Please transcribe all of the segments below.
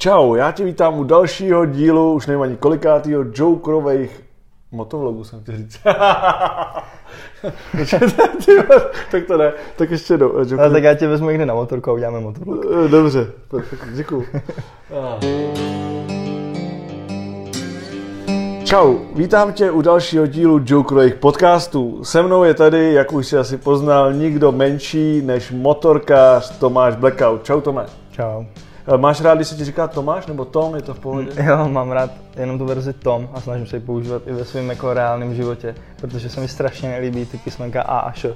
Čau, já tě vítám u dalšího dílu, už nevím ani kolikátýho, Jokerových motovlogů jsem chtěl říct. tak to ne, tak ještě do. Joker... Ale tak já tě vezmu někde na motorku a uděláme motovlog. Eh, dobře, perfekt, děkuju. Čau, vítám tě u dalšího dílu Jokerových podcastů. Se mnou je tady, jak už si asi poznal, nikdo menší než motorkář Tomáš Blackout. Čau Tome. Čau. Eh, máš rád, když se ti říká Tomáš nebo Tom, je to v pohodě? Jo, mám rád jenom tu verzi Tom a snažím se ji používat i ve svém jako reálném životě, protože se mi strašně nelíbí ty písmenka A a Š.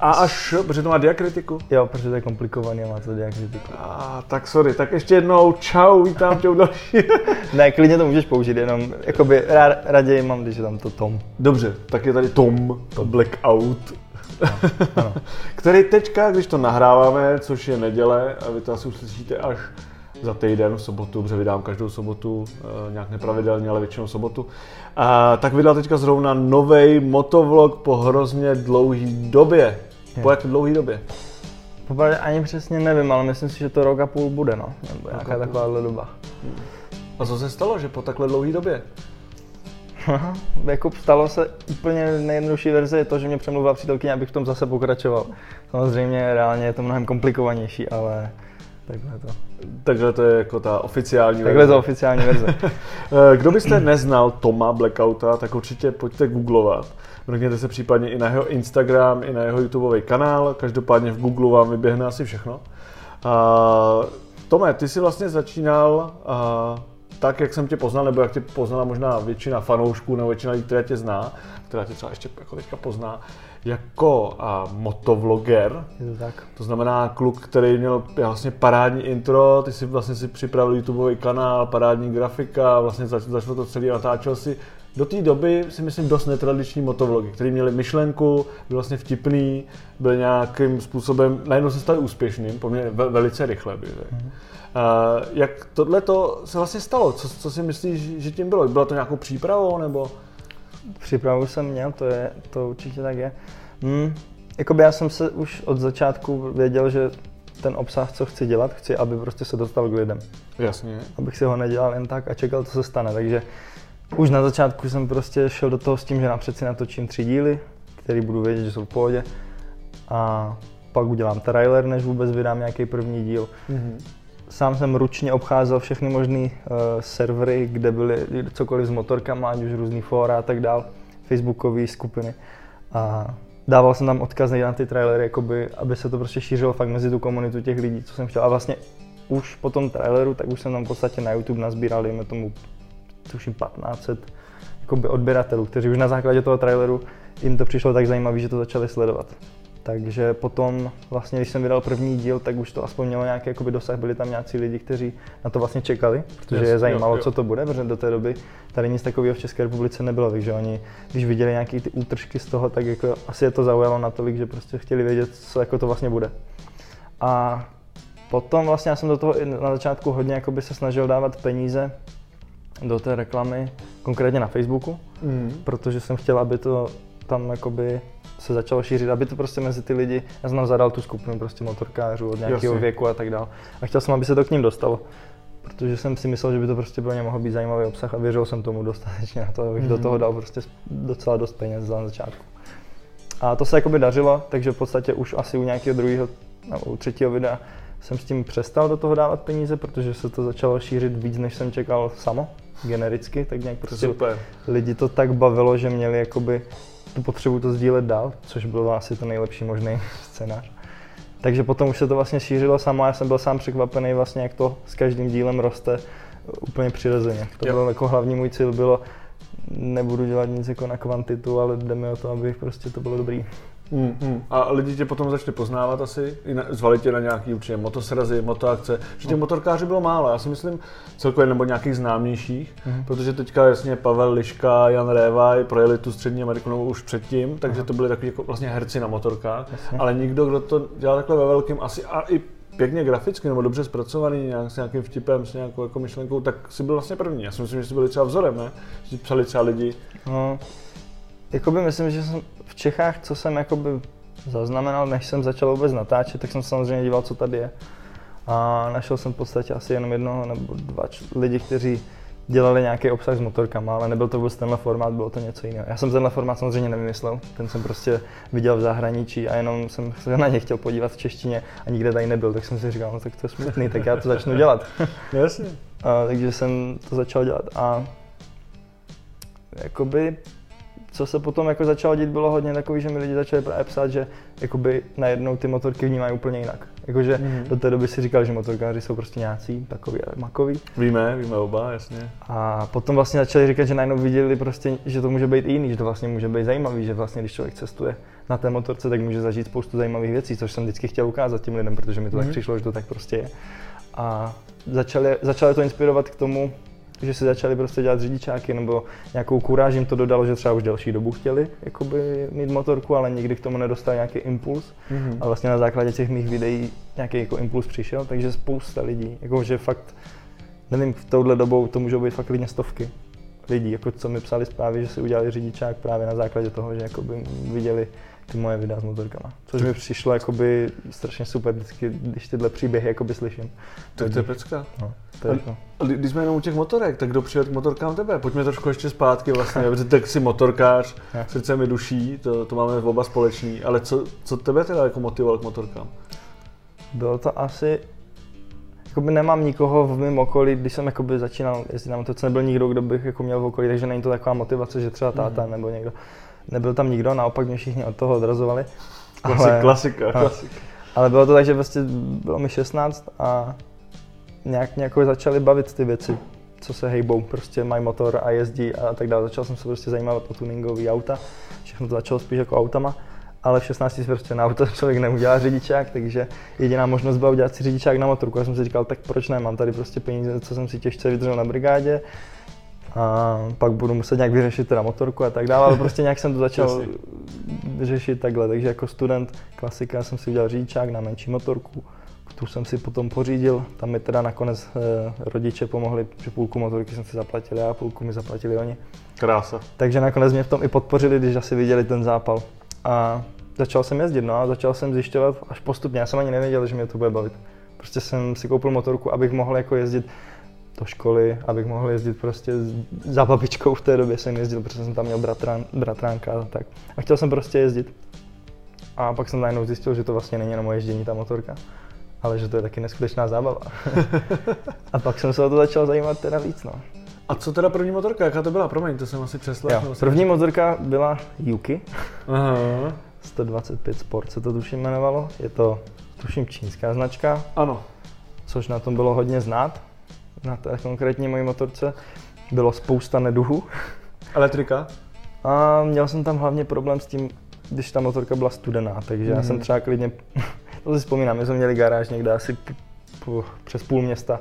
A až, protože to má diakritiku? Jo, protože to je komplikovaný a má to diakritiku. A, tak sorry, tak ještě jednou čau, vítám tě u další. ne, klidně to můžeš použít, jenom jakoby raději mám, když je tam to Tom. Dobře, tak je tady Tom, to Blackout. Ano. který teďka, když to nahráváme, což je neděle, a vy to asi uslyšíte až za týden v sobotu, protože vydám každou sobotu, e, nějak nepravidelně, ale většinou sobotu, a, tak vydal teďka zrovna nový motovlog po hrozně dlouhý době. Je. Po jak dlouhý době? Popravdě ani přesně nevím, ale myslím si, že to rok a půl bude, no. Nebo nějaká taková doba. Hmm. A co se stalo, že po takhle dlouhé době? Jako stalo se úplně nejjednodušší verze je to, že mě přemluvila přítelkyně, abych v tom zase pokračoval. Samozřejmě reálně je to mnohem komplikovanější, ale takhle to. Takže to je jako ta oficiální takhle verze. Takhle to oficiální verze. Eh, kdo byste neznal Toma Blackouta, tak určitě pojďte googlovat. Mrkněte se případně i na jeho Instagram, i na jeho YouTubeový kanál. Každopádně v Google vám vyběhne asi všechno. Uh, Tome, ty jsi vlastně začínal uh, tak, jak jsem tě poznal, nebo jak tě poznala možná většina fanoušků nebo většina lidí, která tě zná, která tě třeba ještě jako teďka pozná, jako a, motovloger. Je to tak. To znamená kluk, který měl vlastně parádní intro, ty si vlastně si připravil YouTubeový kanál, parádní grafika, vlastně zač, začal to celý natáčel si do té doby si myslím dost netradiční motovlogy, které měly myšlenku, byly vlastně vtipný, byly nějakým způsobem, najednou se stali úspěšným, poměrně velice rychle. By, mm-hmm. Uh, jak tohle to se vlastně stalo? Co, co si myslíš, že tím bylo? Bylo to nějakou přípravou nebo? Přípravu jsem měl, to, je, to určitě tak je. Hmm, jakoby já jsem se už od začátku věděl, že ten obsah, co chci dělat, chci, aby prostě se dostal k lidem. Jasně. Abych si ho nedělal jen tak a čekal, co se stane. Takže už na začátku jsem prostě šel do toho s tím, že napřed si natočím tři díly, který budu vědět, že jsou v pohodě. A pak udělám trailer, než vůbec vydám nějaký první díl. Mm-hmm. Sám jsem ručně obcházel všechny možné uh, servery, kde byly cokoliv s motorkama, ať už různý fóra a tak dál, facebookové skupiny. A dával jsem tam odkazy na ty trailery, jakoby, aby se to prostě šířilo fakt mezi tu komunitu těch lidí, co jsem chtěl. A vlastně už po tom traileru, tak už jsem tam v podstatě na YouTube nazbíral, dejme tomu, tuším 1500 jakoby odběratelů, kteří už na základě toho traileru jim to přišlo tak zajímavé, že to začali sledovat. Takže potom, vlastně, když jsem vydal první díl, tak už to aspoň mělo nějaký jakoby, dosah. Byli tam nějací lidi, kteří na to vlastně čekali, protože yes, je zajímalo, jo, jo. co to bude, protože do té doby tady nic takového v České republice nebylo. Takže oni, když viděli nějaké ty útržky z toho, tak jako asi je to zaujalo natolik, že prostě chtěli vědět, co jako to vlastně bude. A potom vlastně já jsem do toho na začátku hodně jakoby se snažil dávat peníze do té reklamy, konkrétně na Facebooku, mm. protože jsem chtěl, aby to tam jakoby se začalo šířit, aby to prostě mezi ty lidi, já jsem zadal tu skupinu prostě motorkářů od nějakého věku a tak dále. A chtěl jsem, aby se to k ním dostalo. Protože jsem si myslel, že by to prostě pro ně mohl být zajímavý obsah a věřil jsem tomu dostatečně na to, abych mm-hmm. do mhm. toho dal prostě docela dost peněz za začátku. A to se jakoby dařilo, takže v podstatě už asi u nějakého druhého nebo u třetího videa jsem s tím přestal do toho dávat peníze, protože se to začalo šířit víc, než jsem čekal samo, genericky, tak nějak prostě Super. lidi to tak bavilo, že měli jakoby tu potřebu to sdílet dál, což byl asi ten nejlepší možný scénář. Takže potom už se to vlastně šířilo samo a já jsem byl sám překvapený vlastně, jak to s každým dílem roste úplně přirozeně. To bylo jako hlavní můj cíl bylo, nebudu dělat nic jako na kvantitu, ale jde mi o to, aby prostě to bylo dobrý. Mm, mm. A lidi tě potom začali poznávat asi, zvali tě na nějaký určitě motosrazy, motoakce, že těch no. motorkářů bylo málo, já si myslím celkově nebo nějakých známějších, mm. protože teďka jasně Pavel Liška, Jan Révaj projeli tu střední Ameriku no, už předtím, takže to byli takový jako vlastně herci na motorkách, jasně. ale nikdo, kdo to dělal takhle ve velkém, asi a i pěkně graficky nebo dobře zpracovaný, nějak, s nějakým vtipem, s nějakou jako myšlenkou, tak si byl vlastně první. Já si myslím, že jsi byli třeba vzorem, ne? Že psali třeba lidi. No, jakoby myslím, že jsem v Čechách, co jsem jakoby zaznamenal, než jsem začal vůbec natáčet, tak jsem samozřejmě díval, co tady je. A našel jsem v podstatě asi jenom jednoho nebo dva lidi, kteří dělali nějaký obsah s motorkama, ale nebyl to vůbec tenhle formát, bylo to něco jiného. Já jsem tenhle formát samozřejmě nevymyslel, ten jsem prostě viděl v zahraničí a jenom jsem se na ně chtěl podívat v češtině a nikde tady nebyl, tak jsem si říkal, no tak to je smutný, tak já to začnu dělat. Jasně. A, takže jsem to začal dělat a jakoby co se potom jako začalo dít, bylo hodně takový, že mi lidi začali právě psát, že jakoby najednou ty motorky vnímají úplně jinak. Jakože mm-hmm. do té doby si říkal, že motorkáři jsou prostě nějací, takový makový. Víme, víme oba, jasně. A potom vlastně začali říkat, že najednou viděli prostě, že to může být i jiný, že to vlastně může být zajímavý, že vlastně když člověk cestuje na té motorce, tak může zažít spoustu zajímavých věcí, což jsem vždycky chtěl ukázat těm lidem, protože mi to mm-hmm. tak přišlo, že to tak prostě je. A začali, začali to inspirovat k tomu, že si začali prostě dělat řidičáky, nebo nějakou kuráž jim to dodalo, že třeba už delší dobu chtěli jakoby, mít motorku, ale nikdy k tomu nedostali nějaký impuls. Mm-hmm. A vlastně na základě těch mých videí nějaký jako impuls přišel, takže spousta lidí, jakože fakt, nevím, v touhle dobou to můžou být fakt klidně stovky lidí, jako co mi psali zprávy, že si udělali řidičák právě na základě toho, že jakoby viděli ty moje videa s motorkama. Což mi přišlo jakoby strašně super, vždycky, když tyhle příběhy jakoby slyším. Tak to je pecka. No, to je a, a, když jsme jenom u těch motorek, tak kdo přijel k motorkám tebe? Pojďme trošku ještě zpátky vlastně, protože tak si motorkář, srdce mi duší, to, to máme oba společný, ale co, co tebe teda jako motivoval k motorkám? Bylo to asi, jakoby nemám nikoho v mém okolí, když jsem jakoby začínal jezdit na motorce, nebyl nikdo, kdo bych jako měl v okolí, takže není to taková motivace, že třeba táta mm. nebo někdo nebyl tam nikdo, naopak mě všichni od toho odrazovali. Ale, klasika, klasika. Ale bylo to tak, že prostě bylo mi 16 a nějak mě jako začaly bavit ty věci, co se hejbou, prostě mají motor a jezdí a tak dále. Začal jsem se prostě zajímat o tuningové auta, všechno to začalo spíš jako autama, ale v 16 si prostě na auto člověk neudělá řidičák, takže jediná možnost byla udělat si řidičák na motorku. Já jsem si říkal, tak proč ne, mám tady prostě peníze, co jsem si těžce vydržel na brigádě, a pak budu muset nějak vyřešit teda motorku a tak dále, ale prostě nějak jsem to začal řešit takhle, takže jako student klasika jsem si udělal řidičák na menší motorku, tu jsem si potom pořídil, tam mi teda nakonec eh, rodiče pomohli, že půlku motorky jsem si zaplatil já, půlku mi zaplatili oni. Krása. Takže nakonec mě v tom i podpořili, když asi viděli ten zápal. A začal jsem jezdit, no a začal jsem zjišťovat až postupně, já jsem ani nevěděl, že mě to bude bavit. Prostě jsem si koupil motorku, abych mohl jako jezdit do školy, abych mohl jezdit prostě za babičkou v té době jsem jezdil, protože jsem tam měl bratran, bratránka a tak. A chtěl jsem prostě jezdit. A pak jsem najednou zjistil, že to vlastně není jenom moje ježdění ta motorka, ale že to je taky neskutečná zábava. a pak jsem se o to začal zajímat teda víc, no. A co teda první motorka? Jaká to byla? Promiň, to jsem asi přeslechl. První motorka byla Yuki. Aha. 125 Sport se to tuším jmenovalo. Je to tuším čínská značka. Ano. Což na tom bylo hodně znát na té konkrétní mojí motorce bylo spousta neduhů. Elektrika? A měl jsem tam hlavně problém s tím, když ta motorka byla studená, takže mm. já jsem mhm. třeba klidně, to si vzpomínám, my jsme měli garáž někde asi p- p- přes půl města,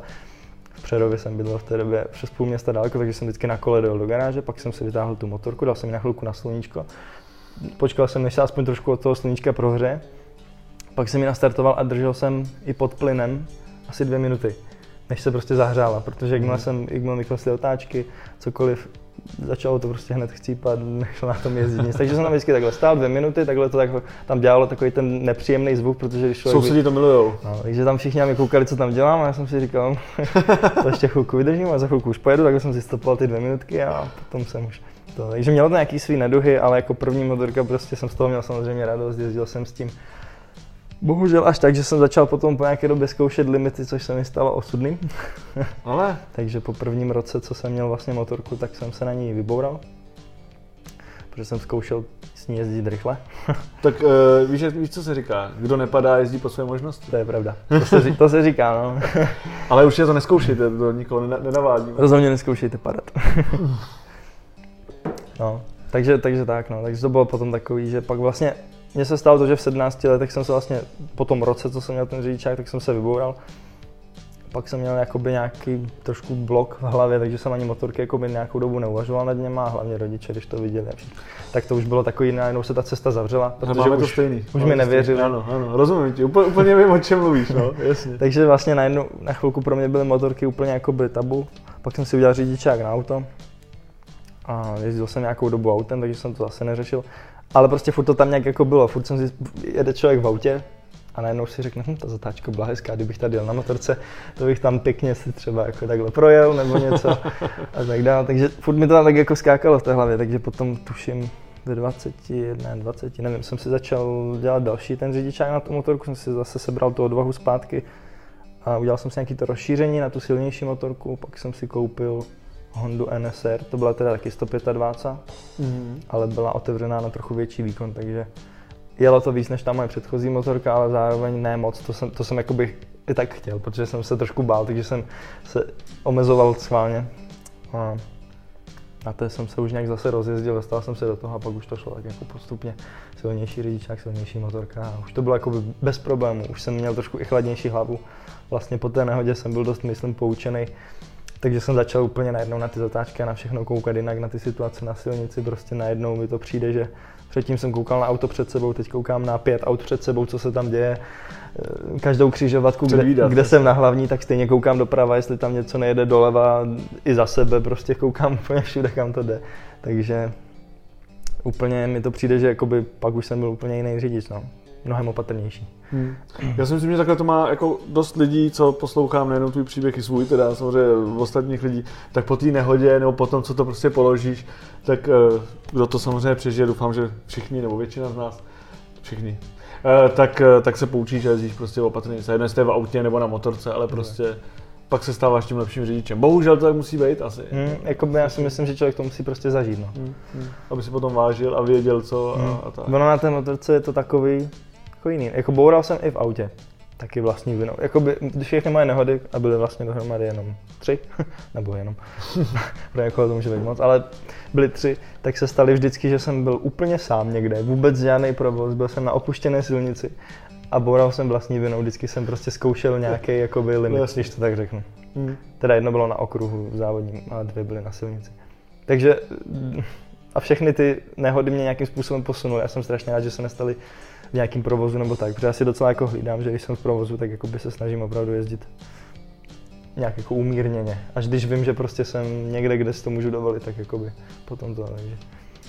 v Přerově jsem bydlel v té době přes půl města daleko, takže jsem vždycky na kole dojel do garáže, pak jsem si vytáhl tu motorku, dal jsem ji na chvilku na sluníčko, počkal jsem, než se aspoň trošku od toho sluníčka prohře, pak jsem ji nastartoval a držel jsem i pod plynem asi dvě minuty než se prostě zahřála, protože jakmile jsem, jakmile mi klesly otáčky, cokoliv, začalo to prostě hned chcípat, nešlo na tom jezdit nic. Takže jsem tam vždycky takhle stál dvě minuty, takhle to tak, tam dělalo takový ten nepříjemný zvuk, protože když člověk... Sousedí to milujou. No, takže tam všichni na mě koukali, co tam dělám a já jsem si říkal, to ještě chvilku vydržím a za chvilku už pojedu, tak jsem si stopoval ty dvě minutky a potom jsem už to. Takže mělo to nějaký svý neduhy, ale jako první motorka prostě jsem z toho měl samozřejmě radost, jezdil jsem s tím Bohužel až tak, že jsem začal potom po nějaké době zkoušet limity, což se mi stalo osudným. Ale? Takže po prvním roce, co jsem měl vlastně motorku, tak jsem se na ní vyboural. Protože jsem zkoušel s ní jezdit rychle. tak uh, víš, víš, co se říká? Kdo nepadá, jezdí po své možnosti. To je pravda. To se, to se říká, no. Ale už je to neskoušejte, to nikoho nenavádím. Rozhodně neskoušejte padat. no, takže, takže tak, no. Takže to bylo potom takový, že pak vlastně mně se stalo to, že v 17 letech jsem se vlastně po tom roce, co jsem měl ten řidičák, tak jsem se vyboural. Pak jsem měl jakoby nějaký trošku blok v hlavě, takže jsem ani motorky jakoby nějakou dobu neuvažoval nad něma a hlavně rodiče, když to viděli. Tak to už bylo takový, najednou se ta cesta zavřela, protože máme už, to stejný. už mi nevěřili. Ano, ano, rozumím ti, úplně, úplně vím, o čem mluvíš, no, jasně. takže vlastně najednou, na chvilku pro mě byly motorky úplně jakoby tabu. Pak jsem si udělal řidičák na auto a jezdil jsem nějakou dobu autem, takže jsem to zase neřešil. Ale prostě furt to tam nějak jako bylo, furt jsem si, jede člověk v autě, A najednou si řekne, hm, ta zatáčka byla hezká, kdybych tady jel na motorce, to bych tam pěkně si třeba jako takhle projel nebo něco a tak dále. Takže furt mi to tam tak jako skákalo v té hlavě, takže potom tuším ve 20, ne 20, nevím, jsem si začal dělat další ten řidičák na tu motorku, jsem si zase sebral tu odvahu zpátky a udělal jsem si nějaký to rozšíření na tu silnější motorku, pak jsem si koupil Hondu NSR, to byla teda taky 125, mm. ale byla otevřená na trochu větší výkon, takže jelo to víc než ta moje předchozí motorka, ale zároveň ne moc, to jsem, to jsem jakoby i tak chtěl, protože jsem se trošku bál, takže jsem se omezoval schválně. A na to jsem se už nějak zase rozjezdil, dostal jsem se do toho a pak už to šlo tak jako postupně silnější řidičák, silnější motorka a už to bylo jako bez problémů, už jsem měl trošku i chladnější hlavu. Vlastně po té nehodě jsem byl dost, myslím, poučený, takže jsem začal úplně najednou na ty zatáčky a na všechno koukat jinak, na ty situace na silnici, prostě najednou mi to přijde, že Předtím jsem koukal na auto před sebou, teď koukám na pět aut před sebou, co se tam děje. Eh, každou křižovatku, kde, kde jsem na hlavní, tak stejně koukám doprava, jestli tam něco nejede doleva, i za sebe, prostě koukám úplně všude, kam to jde. Takže úplně mi to přijde, že jakoby pak už jsem byl úplně jiný řidič. No mnohem opatrnější. Hmm. Já si myslím, že takhle to má jako dost lidí, co poslouchám nejenom tvůj příběh i svůj, teda samozřejmě ostatních lidí, tak po té nehodě nebo po tom, co to prostě položíš, tak eh, kdo to samozřejmě přežije, doufám, že všichni nebo většina z nás, všichni, eh, tak, eh, tak se poučí, že jezdíš prostě opatrně, jedno jestli v autě nebo na motorce, ale prostě hmm pak se stáváš tím lepším řidičem. Bohužel to tak musí být asi. Hmm, jako já si myslím, že člověk to musí prostě zažít. No. Hmm, hmm. Aby si potom vážil a věděl co hmm. a, a tak. Ono na té motorce je to takový, jako jiný. Jako boural jsem i v autě, taky vlastní vinou. Jakoby, všechny moje nehody, a byly vlastně dohromady jenom tři, nebo jenom, pro někoho to může být moc, ale byly tři, tak se staly vždycky, že jsem byl úplně sám někde, vůbec žádný provoz, byl jsem na opuštěné silnici a boural jsem vlastní vinou, vždycky jsem prostě zkoušel nějaký jakoby limit, no, když to tak řeknu. Hmm. Teda jedno bylo na okruhu závodním a dvě byly na silnici. Takže a všechny ty nehody mě nějakým způsobem posunuly. Já jsem strašně rád, že se nestaly v nějakém provozu nebo tak, protože já si docela jako hlídám, že když jsem v provozu, tak jako by se snažím opravdu jezdit nějak jako umírněně. Až když vím, že prostě jsem někde, kde si to můžu dovolit, tak jako by potom to, takže.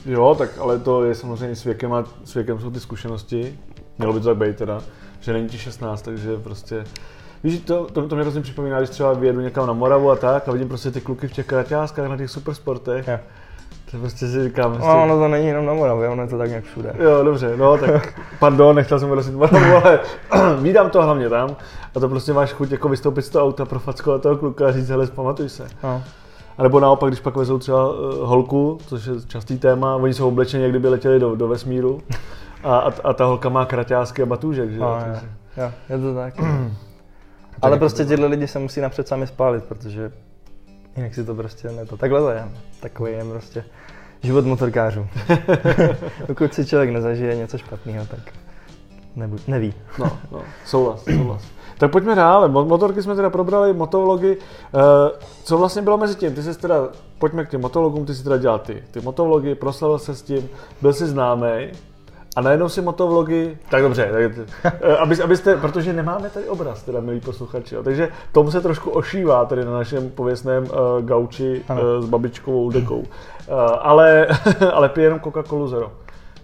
Jo, tak ale to je samozřejmě s věkem a s věkem jsou ty zkušenosti. Mělo by to tak být teda, že není ti 16, takže prostě Víš, to, to, to mě hrozně připomíná, když třeba vyjedu někam na Moravu a tak a vidím prostě ty kluky v těch kraťáskách na těch supersportech. Yeah to prostě si říkám. Prostě... No, ono to není jenom na Moravě, ono je to tak nějak všude. Jo, dobře, no tak pardon, nechtěl jsem vyrazit Moravu, ale vídám to hlavně tam a to prostě máš chuť jako vystoupit z toho auta, profackovat toho kluka a říct, hele, pamatuj se. No. A nebo naopak, když pak vezou třeba uh, holku, což je častý téma, oni jsou oblečeni, jak kdyby letěli do, do vesmíru a, a, a ta holka má kraťásky a batůžek, že no, jo? Jo, je to tak. Ale prostě tyhle lidi se musí napřed sami spálit, protože Jinak si to prostě ne to. Takhle to je. Takový je prostě život motorkářů. Pokud si člověk nezažije něco špatného, tak nebu, neví. no, no, souhlas, souhlas. Tak pojďme dál. Motorky jsme teda probrali, motovlogy. Eh, co vlastně bylo mezi tím? Ty jsi teda, pojďme k těm motovlogům, ty jsi teda dělal ty, ty motovlogy, proslavil se s tím, byl jsi známý. A najednou si motovlogy, tak dobře, tak, eh, aby, abyste, protože nemáme tady obraz, teda milí posluchači, jo, takže tomu se trošku ošívá tady na našem pověstném uh, gauči uh, s babičkovou dekou. Uh, ale, ale pije jenom Coca-Colu Zero,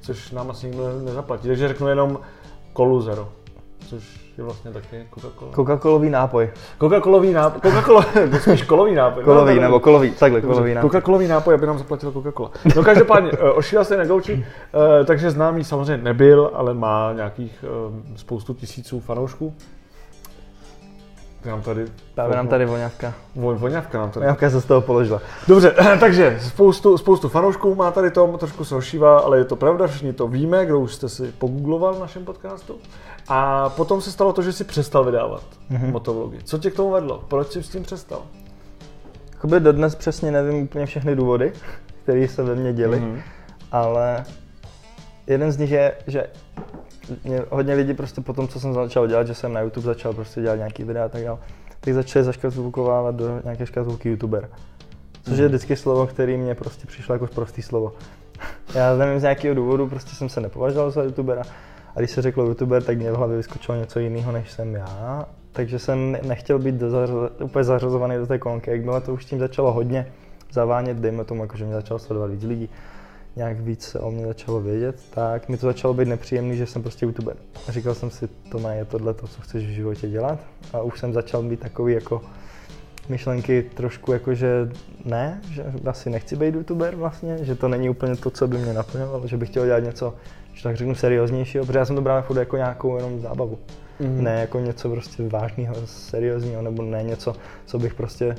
což nám asi nikdo nezaplatí, takže řeknu jenom Colu Zero, což je vlastně taky Coca-Cola. Coca-Colový nápoj. Coca-Colový nápoj, Coca-Cola, spíš kolový nápoj. Kolový, no, nebo kolový, takhle, kolový nápoj. Coca-Colový nápoj, aby nám zaplatil Coca-Cola. No každopádně, eh, ošíval se na gauči, eh, takže známý samozřejmě nebyl, ale má nějakých eh, spoustu tisíců fanoušků. Nám tady... Právě nám tady voňavka. Vo, voňavka nám tady. Voňavka se z toho položila. Dobře, takže spoustu, spoustu fanoušků má tady tom, trošku se ošívá, ale je to pravda, všichni to víme, kdo už jste si pogoogloval v našem podcastu. A potom se stalo to, že si přestal vydávat mm-hmm. motovlogy. Co tě k tomu vedlo? Proč jsi s tím přestal? Jakoby dodnes přesně nevím úplně všechny důvody, které se ve mně děly, mm-hmm. ale jeden z nich je, že mě hodně lidí prostě po tom, co jsem začal dělat, že jsem na YouTube začal prostě dělat nějaký videa a tak dále, tak začali zaškatulkovávat do nějaké škatulky YouTuber. Což je mhm. vždycky slovo, který mě prostě přišlo jako prostý slovo. Já nevím z nějakého důvodu, prostě jsem se nepovažoval za YouTubera. A když se řeklo YouTuber, tak mě v hlavě vyskočilo něco jiného, než jsem já. Takže jsem nechtěl být do zařaz, úplně zařazovaný do té kolonky. Jakmile to už tím začalo hodně zavánět, dejme tomu, jako, že mě začalo sledovat víc lidí, nějak víc se o mě začalo vědět, tak mi to začalo být nepříjemný, že jsem prostě youtuber. Říkal jsem si, to je tohle to, co chceš v životě dělat. A už jsem začal být takový jako myšlenky trošku jako, že ne, že asi nechci být youtuber vlastně, že to není úplně to, co by mě naplňovalo, že bych chtěl dělat něco, že tak řeknu serióznějšího, protože já jsem to bral furt jako nějakou jenom zábavu. Mm-hmm. Ne jako něco prostě vážného, seriózního, nebo ne něco, co bych prostě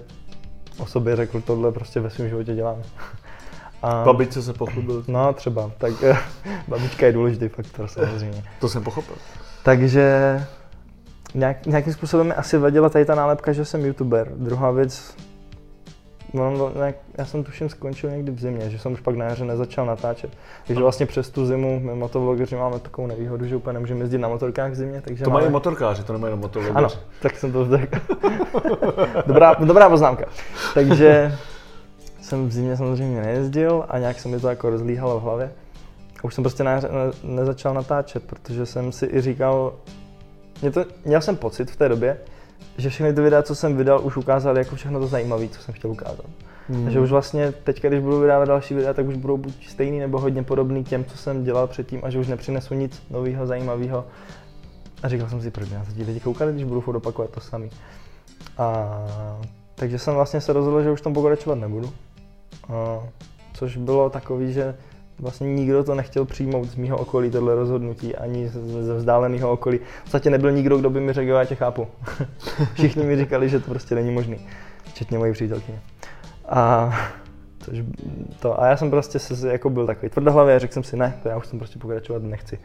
o sobě řekl, tohle prostě ve svém životě dělám. A, Babičce se pochlubil. No třeba, tak babička je důležitý faktor samozřejmě. To jsem pochopil. Takže nějak, nějakým způsobem mi asi vadila tady ta nálepka, že jsem youtuber. Druhá věc, no, nějak, já jsem tuším skončil někdy v zimě, že jsem už pak na jaře nezačal natáčet. Takže vlastně přes tu zimu my motovlogeři máme takovou nevýhodu, že úplně nemůžeme jezdit na motorkách v zimě. Takže to máme... mají motorkáři, to nemají motovlogeři. Ano, tak jsem to řekl. dobrá, dobrá poznámka. Takže jsem v zimě samozřejmě nejezdil a nějak se mi to jako rozlíhalo v hlavě. A už jsem prostě ne, ne, nezačal natáčet, protože jsem si i říkal, mě to, měl jsem pocit v té době, že všechny ty videa, co jsem vydal, už ukázaly jako všechno to zajímavé, co jsem chtěl ukázat. Hmm. Takže už vlastně teď, když budu vydávat další videa, tak už budou buď stejný nebo hodně podobný těm, co jsem dělal předtím a že už nepřinesu nic nového, zajímavého. A říkal jsem si, proč na to ti lidi koukali, když budu furt opakovat to samý. A takže jsem vlastně se rozhodl, že už tom pokračovat nebudu. A, což bylo takový, že vlastně nikdo to nechtěl přijmout z mého okolí, tohle rozhodnutí, ani ze vzdáleného okolí. V podstatě nebyl nikdo, kdo by mi řekl, já tě chápu. Všichni mi říkali, že to prostě není možný, včetně mojí přítelkyně. A, což to, a já jsem prostě se, jako byl takový tvrdohlavý a řekl jsem si, ne, to já už jsem prostě pokračovat nechci.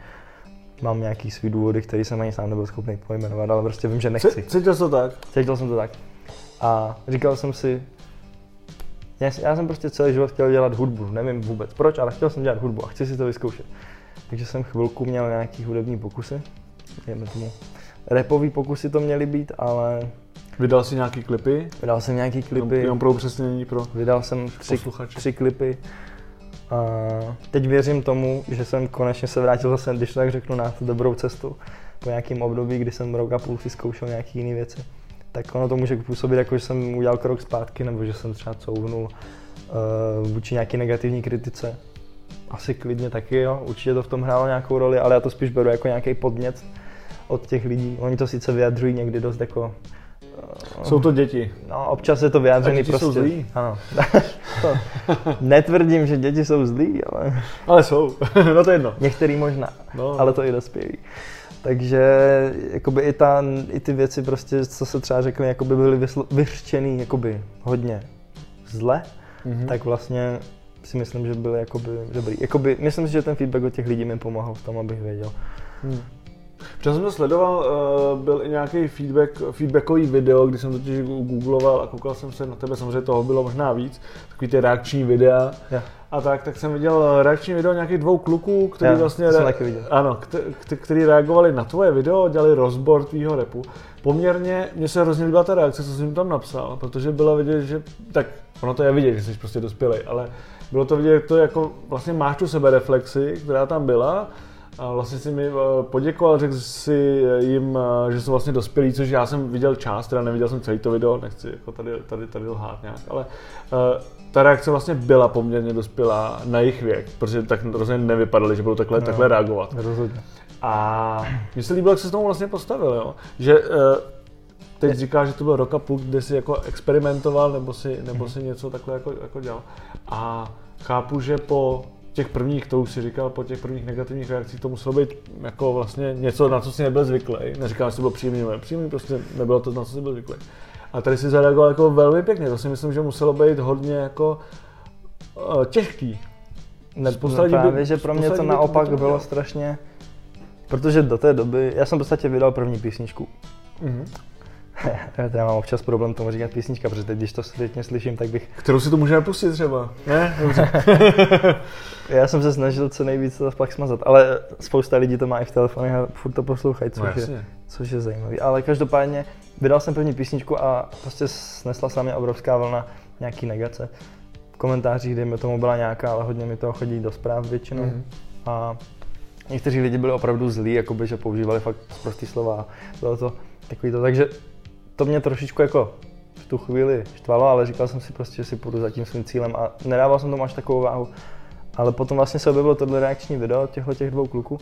Mám nějaký svý důvody, který jsem ani sám nebyl schopný pojmenovat, ale prostě vím, že nechci. Cítil jsem to tak? Cítil jsem to tak. A říkal jsem si, já, já jsem prostě celý život chtěl dělat hudbu, nevím vůbec proč, ale chtěl jsem dělat hudbu a chci si to vyzkoušet. Takže jsem chvilku měl nějaký hudební pokusy, dejme tomu. Repový pokusy to měly být, ale... Vydal jsi nějaký klipy? Vydal jsem nějaký klipy. Jenom pro upřesnění pro Vydal jsem tři, tři klipy. A teď věřím tomu, že jsem konečně se vrátil zase, když tak řeknu, na tu dobrou cestu. Po nějakém období, kdy jsem rok a půl si zkoušel nějaké jiné věci tak ono to může působit jako, že jsem udělal krok zpátky, nebo že jsem třeba couvnul uh, vůči nějaké negativní kritice. Asi klidně taky, jo. Určitě to v tom hrálo nějakou roli, ale já to spíš beru jako nějaký podnět od těch lidí. Oni to sice vyjadřují někdy dost jako uh, jsou to děti. No, občas je to vyjádřený prostě. jsou zlí. Ano. Netvrdím, že děti jsou zlí, ale... Ale jsou, no to jedno. Některý možná, no. ale to i dospělí. Takže jakoby i, ta, i ty věci prostě, co se třeba řekly, jakoby byly vyřčený jakoby hodně zle, mm-hmm. tak vlastně si myslím, že byly jakoby dobrý. Jakoby, myslím si, že ten feedback od těch lidí mi pomohl v tom, abych věděl. Hmm. Včas jsem to sledoval, uh, byl i nějaký feedback, feedbackový video, kdy jsem totiž googloval a koukal jsem se na tebe, samozřejmě toho bylo možná víc, takový ty reakční videa. Yeah. A tak, tak jsem viděl reakční video nějakých dvou kluků, kteří yeah, vlastně re- ano, kteří reagovali na tvoje video, dělali rozbor tvýho repu. Poměrně, mně se hrozně líbila ta reakce, co jsem tam napsal, protože bylo vidět, že tak ono to je vidět, že jsi prostě dospělý, ale bylo to vidět, to jako vlastně máš tu sebe reflexi, která tam byla a vlastně si mi eh, poděkoval, řekl si jim, eh, že jsou vlastně dospělí, což já jsem viděl část, teda neviděl jsem celý to video, nechci jako tady, tady, tady lhát nějak, ale ta reakce vlastně byla poměrně dospělá na jejich věk, protože tak rozhodně nevypadali, že budou takhle, no, takhle reagovat. Rozhodně. A mně se líbilo, jak se s tomu vlastně postavil, jo? že teď říká, že to byl rok a půl, kde si jako experimentoval nebo si, nebo si něco takhle jako, jako dělal. A chápu, že po těch prvních, to už si říkal, po těch prvních negativních reakcích to muselo být jako vlastně něco, na co si nebyl zvyklý. Neříkám, že to bylo příjemný nebo nepříjemný, prostě nebylo to, na co si byl zvyklý. A tady si zareagoval jako velmi pěkně, to si myslím, že muselo být hodně jako uh, těžký. Ne, no, právě, by, že pro mě to naopak to bylo strašně, protože do té doby, já jsem v podstatě vydal první písničku. Mm-hmm. já mám občas problém tomu říkat písnička, protože teď, když to zpětně slyším, tak bych... Kterou si to můžeme pustit třeba, ne? já jsem se snažil co nejvíc to pak smazat, ale spousta lidí to má i v telefonech a furt to poslouchají, což, no, je, což je zajímavé. Ale každopádně vydal jsem první písničku a prostě snesla se mě obrovská vlna nějaký negace. V komentářích, dejme tomu, byla nějaká, ale hodně mi toho chodí do zpráv většinou. Mm-hmm. A někteří lidi byli opravdu zlí, jakoby, že používali fakt prostý slova. Bylo to takový to, takže to mě trošičku jako v tu chvíli štvalo, ale říkal jsem si prostě, že si půjdu za tím svým cílem a nedával jsem tomu až takovou váhu. Ale potom vlastně se objevilo tohle reakční video těchto těch dvou kluků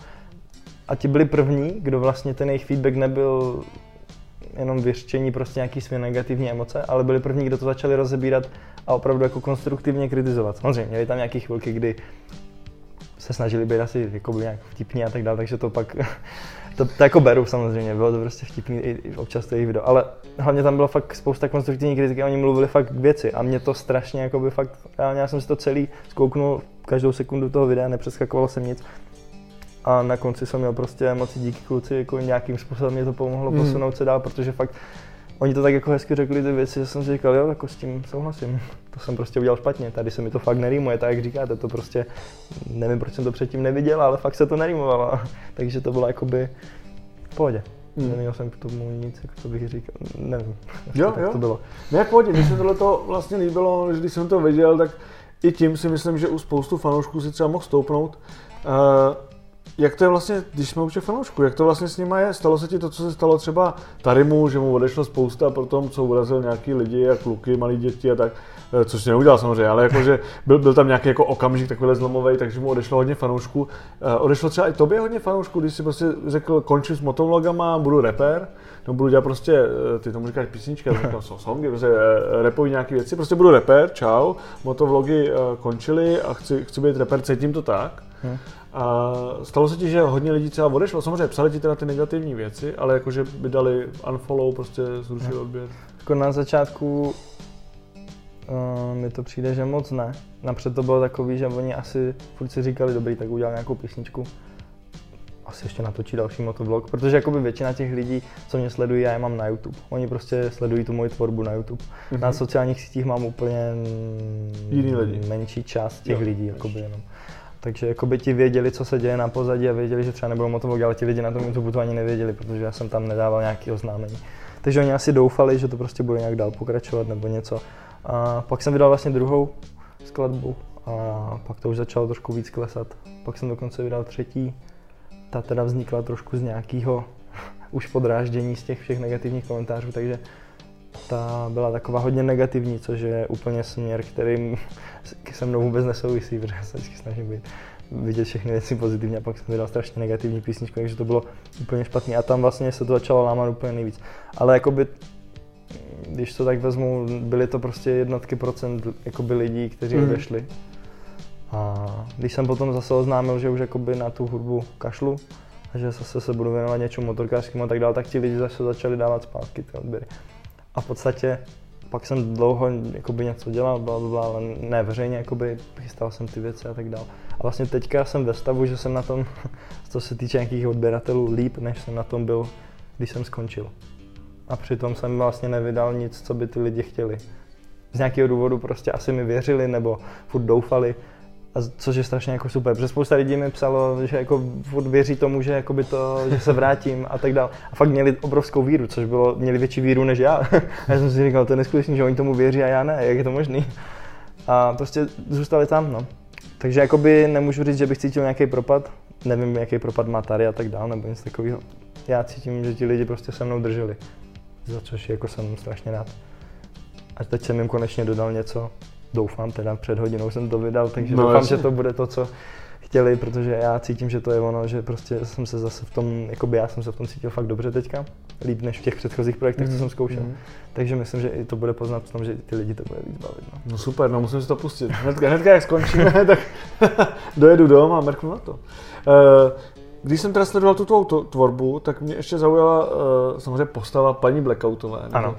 a ti byli první, kdo vlastně ten jejich feedback nebyl jenom vyřčení prostě nějaký své negativní emoce, ale byli první, kdo to začali rozebírat a opravdu jako konstruktivně kritizovat. Samozřejmě, měli tam nějaké chvilky, kdy se snažili být asi jako nějak vtipní a tak dále, takže to pak to, to jako beru samozřejmě, bylo to prostě vtipný i, i občas to jejich video, ale hlavně tam bylo fakt spousta konstruktivní kritiky, oni mluvili fakt k věci a mě to strašně jako by fakt, já jsem si to celý zkouknul každou sekundu toho videa, nepřeskakovalo jsem nic a na konci jsem měl prostě emoci díky kluci, jako nějakým způsobem mě to pomohlo mm. posunout se dál, protože fakt oni to tak jako hezky řekli ty věci, že jsem si říkal, jo, jako s tím souhlasím, to jsem prostě udělal špatně, tady se mi to fakt nerýmuje, tak jak říkáte, to prostě, nevím, proč jsem to předtím neviděl, ale fakt se to nerýmovalo, takže to bylo jakoby v pohodě. Hmm. Neměl jsem k tomu nic, jak to bych říkal, nevím, jo, tak jo. to bylo. Ne, v pohodě, mně se tohle to vlastně líbilo, že když jsem to viděl, tak i tím si myslím, že u spoustu fanoušků si třeba mohl stoupnout. Uh, jak to je vlastně, když jsme u těch fanoušků, jak to vlastně s nimi je? Stalo se ti to, co se stalo třeba Tarimu, že mu odešlo spousta po tom, co urazil nějaký lidi a kluky, malí děti a tak, eh, což neudělal samozřejmě, ale jakože byl, byl tam nějaký jako okamžik takovýhle zlomový, takže mu odešlo hodně fanoušků. Eh, odešlo třeba i tobě hodně fanoušků, když si prostě řekl, končím s motovlogama, budu rapper, no budu dělat prostě, eh, ty tomu říkáš písnička, říkám songy, prostě repuji nějaké věci, prostě budu rapper, čau, motovlogy končily a chci, chci být rapper, cítím to tak. Hmm. A stalo se ti, že hodně lidí třeba odešlo, samozřejmě psali ti teda ty negativní věci, ale jakože by dali unfollow, prostě zrušili odběr. Jako na začátku uh, mi to přijde, že moc ne. Napřed to bylo takový, že oni asi furt si říkali, dobrý, tak udělám nějakou písničku. Asi ještě natočí další motovlog, protože jakoby většina těch lidí, co mě sledují, já je mám na YouTube. Oni prostě sledují tu moji tvorbu na YouTube. Mm-hmm. Na sociálních sítích mám úplně Jiný lidi. menší část těch jo, lidí, jakoby jenom. Takže jako by ti věděli, co se děje na pozadí a věděli, že třeba nebudou motovlog, ale ti lidi na tom YouTube to ani nevěděli, protože já jsem tam nedával nějaký oznámení. Takže oni asi doufali, že to prostě bude nějak dál pokračovat nebo něco. A pak jsem vydal vlastně druhou skladbu a pak to už začalo trošku víc klesat. Pak jsem dokonce vydal třetí. Ta teda vznikla trošku z nějakého už podráždění z těch všech negativních komentářů, takže ta byla taková hodně negativní, což je úplně směr, kterým se mnou vůbec nesouvisí, protože se vždycky snažím být, vidět všechny věci pozitivně a pak jsem vydal strašně negativní písničku, takže to bylo úplně špatný a tam vlastně se to začalo lámat úplně nejvíc. Ale jakoby, když to tak vezmu, byly to prostě jednotky procent jakoby lidí, kteří mm. odešli. A když jsem potom zase oznámil, že už jakoby na tu hudbu kašlu, a že zase se budu věnovat něčemu motorkářskému a tak dále, tak ti lidi zase začali dávat zpátky ty odběry. A v podstatě pak jsem dlouho jakoby něco dělal, bla, bla, ale ne veřejně, jakoby chystal jsem ty věci a tak dále. A vlastně teďka jsem ve stavu, že jsem na tom, co se týče nějakých odběratelů, líp, než jsem na tom byl, když jsem skončil. A přitom jsem vlastně nevydal nic, co by ty lidi chtěli. Z nějakého důvodu prostě asi mi věřili nebo furt doufali, a což je strašně jako super, protože spousta lidí mi psalo, že jako furt věří tomu, že, jako by to, že se vrátím a tak dále. A fakt měli obrovskou víru, což bylo, měli větší víru než já. a já jsem si říkal, to je neskutečné, že oni tomu věří a já ne, jak je to možný. A prostě zůstali tam, no. Takže jakoby nemůžu říct, že bych cítil nějaký propad, nevím, jaký propad má tady a tak dále, nebo něco takového. Já cítím, že ti lidi prostě se mnou drželi, za což jako jsem strašně rád. A teď jsem jim konečně dodal něco, doufám, teda před hodinou jsem to vydal, takže no, doufám, jasně. že to bude to, co chtěli, protože já cítím, že to je ono, že prostě jsem se zase v tom, jakoby já jsem se v tom cítil fakt dobře teďka, líp než v těch předchozích projektech, mm. co jsem zkoušel. Mm. Takže myslím, že i to bude poznat v tom, že ty lidi to bude víc bavit. No, no super, no musím si to pustit. Hnedka, hnedka jak skončíme, tak dojedu doma a mrknu na to. Uh, když jsem teda sledoval tu tvou tvorbu, tak mě ještě zaujala uh, samozřejmě postava paní Blackoutové. Ano.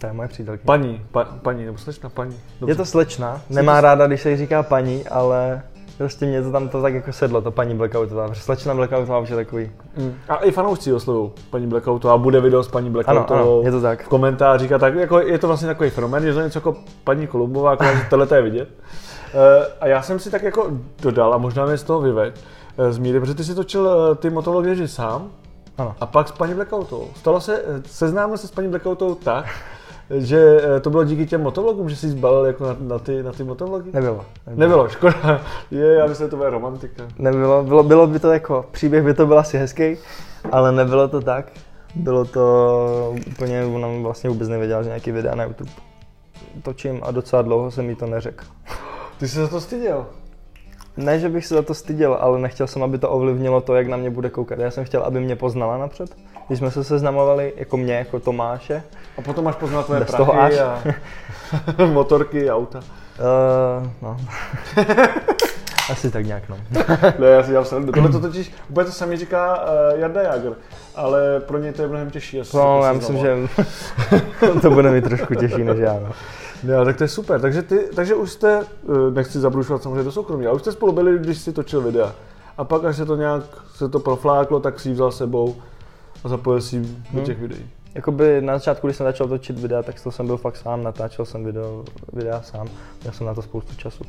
To je moje přítelkyně. Paní, pa, paní, nebo slečna, paní. Dobře. Je to slečna, nemá ráda, když se jí říká paní, ale prostě mě to tam to tak jako sedlo, to paní Blackoutová, protože slečna Blackoutová už je takový. Mm. A i fanoušci oslovují paní Blackoutová, bude video s paní Blackoutovou. Ano, ano, je to tak. V komentářích a tak, jako je to vlastně takový fenomén, je to něco jako paní Kolumbová, jako že tohle je vidět. Uh, a já jsem si tak jako dodal, a možná mě z toho vyveď, uh, z míry, protože ty si točil uh, ty motovlogy sám, ano. A pak s paní Blackoutovou. Stalo se, seznámil se s paní Blackoutovou tak, že eh, to bylo díky těm motovlogům, že jsi zbalil jako na, na, ty, na ty motovlogy? Nebylo. Nebylo, nebylo škoda. Je, já myslím, že to bude romantika. Nebylo, bylo, bylo by to jako, příběh by to byl asi hezký, ale nebylo to tak. Bylo to úplně, ona vlastně vůbec nevěděla, že nějaký videa na YouTube točím a docela dlouho jsem jí to neřekl. Ty jsi za to styděl? Ne, že bych se za to styděl, ale nechtěl jsem, aby to ovlivnilo to, jak na mě bude koukat. Já jsem chtěl, aby mě poznala napřed. Když jsme se seznamovali, jako mě, jako Tomáše. A potom máš poznat tvoje Bez toho prachy až. a motorky, auta. Uh, no. Asi tak nějak, no. Ne, já si dělám srandu. Tohle to totiž úplně to samý říká uh, Jarda Jager, ale pro něj to je mnohem těžší. No, já myslím, že to bude mi trošku těžší než já, no. Ne, tak to je super. Takže, ty, takže už jste, eh, nechci zabrušovat samozřejmě do soukromí, ale už jste spolu byli, když si točil videa. A pak, až se to nějak se to profláklo, tak si ji vzal sebou a zapojil si ji do Hmm. těch videí. Jakoby na začátku, když jsem začal točit videa, tak to jsem byl fakt sám, natáčel jsem video, videa sám, měl jsem na to spoustu času.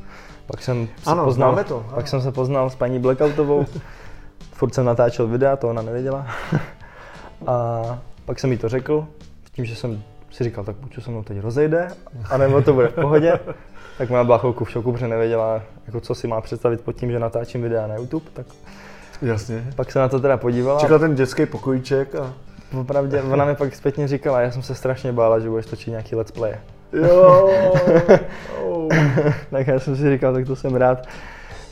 Pak jsem se Ano, poznal, to, ano. pak jsem se poznal s paní Blackoutovou, furt jsem natáčel videa, to ona nevěděla. A pak jsem jí to řekl, s tím, že jsem si říkal, tak buď se mnou teď rozejde, anebo to bude v pohodě. Tak ona byla chvilku v šoku, protože nevěděla, jako co si má představit pod tím, že natáčím videa na YouTube. Tak Jasně. pak se na to teda podívala. Čekal ten dětský pokojíček a Opravdě, ona mi pak zpětně říkala, já jsem se strašně bála, že budeš točit nějaký let's play. jo. oh. tak já jsem si říkal, tak to jsem rád,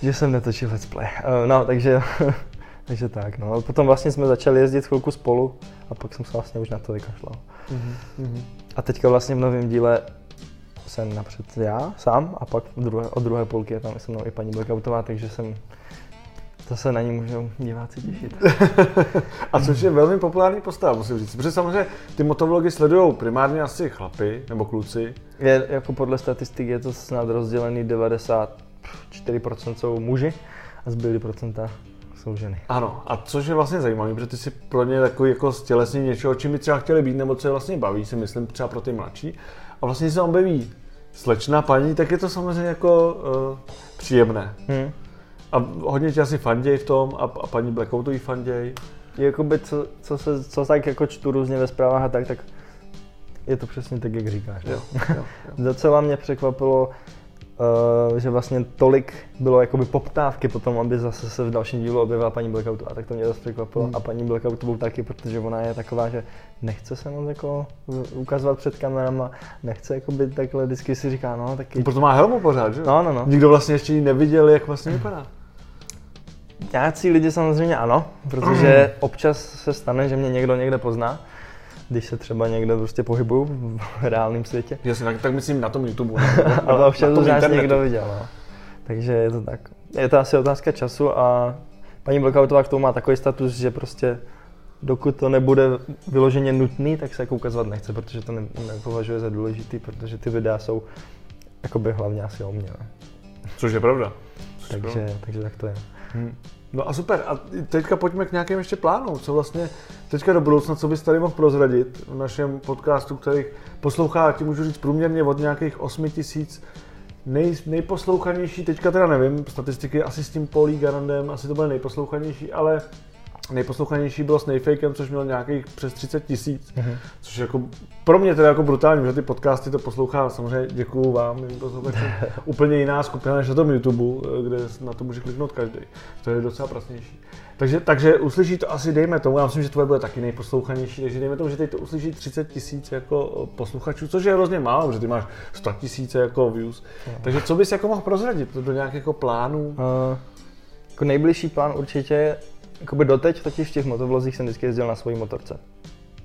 že jsem netočil let's play. Eh, No, takže, takže tak, no. A Potom vlastně jsme začali jezdit chvilku spolu a pak jsem se vlastně už na to vykašlal. Mhm. A teďka vlastně v novém díle jsem napřed já sám a pak druhé, od druhé půlky je tam se mnou i paní Blackoutová, takže jsem to se na ní můžou diváci těšit. A což je velmi populární postava, musím říct. Protože samozřejmě ty motovlogy sledují primárně asi chlapy nebo kluci. Je, jako podle statistik je to snad rozdělený 94% jsou muži a zbylý procenta jsou ženy. Ano, a což je vlastně zajímavé, protože ty si pro ně takový jako stělesně něčeho, čím by třeba chtěli být, nebo co je vlastně baví, si myslím třeba pro ty mladší. A vlastně když se objeví slečna paní, tak je to samozřejmě jako uh, příjemné. Hm. A hodně tě asi fanděj v tom a, a paní Blackoutový fanděj. Jakoby co, co, se, co tak jako čtu různě ve zprávách a tak, tak je to přesně tak, jak říkáš. Jo, Jo. jo. Docela mě překvapilo, uh, že vlastně tolik bylo jakoby poptávky potom, aby zase se v dalším dílu objevila paní Blackoutová, tak to mě zase překvapilo. Hmm. A paní Blackoutovou taky, protože ona je taková, že nechce se moc jako ukazovat před kamerama, nechce jakoby takhle, vždycky si říká, no taky, Proto má helmu pořád, že? no no no. Nikdo vlastně ještě ji neviděl, jak vlastně vypadá. Nějací lidi samozřejmě ano, protože občas se stane, že mě někdo někde pozná, když se třeba někde prostě pohybuju v reálném světě. Jasně, tak, tak myslím na tom YouTube. ne? Ale občas tom nás někdo viděl. No. Takže je to tak. Je to asi otázka času a paní Blackoutová k tomu má takový status, že prostě dokud to nebude vyloženě nutný, tak se jako ukazovat nechce, protože to ne, nepovažuje za důležitý, protože ty videa jsou jakoby hlavně asi o mě. No. Což je pravda. Což je pravda. Takže, takže tak to je. Hmm. No a super. A teďka pojďme k nějakým ještě plánům. Co vlastně teďka do budoucna, co bys tady mohl prozradit v našem podcastu, který poslouchá, ti můžu říct průměrně od nějakých 8 tisíc nej, nejposlouchanější, teďka teda nevím, statistiky asi s tím Polí Garandem, asi to bude nejposlouchanější, ale nejposlouchanější bylo s Nejfakem, což měl nějakých přes 30 tisíc, Mhm. což je jako pro mě teda jako brutální, že ty podcasty to poslouchá, samozřejmě děkuju vám, milí posluchači, úplně jiná skupina než na tom YouTube, kde na to může kliknout každý. To je docela pracnější. Takže, takže uslyší to asi, dejme tomu, já myslím, že tvoje bude taky nejposlouchanější, takže dejme tomu, že teď to uslyší 30 tisíc jako posluchačů, což je hrozně málo, protože ty máš 100 tisíce jako views. Takže co bys jako mohl prozradit do nějakých jako plánů? Uh, jako nejbližší plán určitě je, jakoby doteď totiž v těch motovlozích jsem vždycky jezdil na svojí motorce.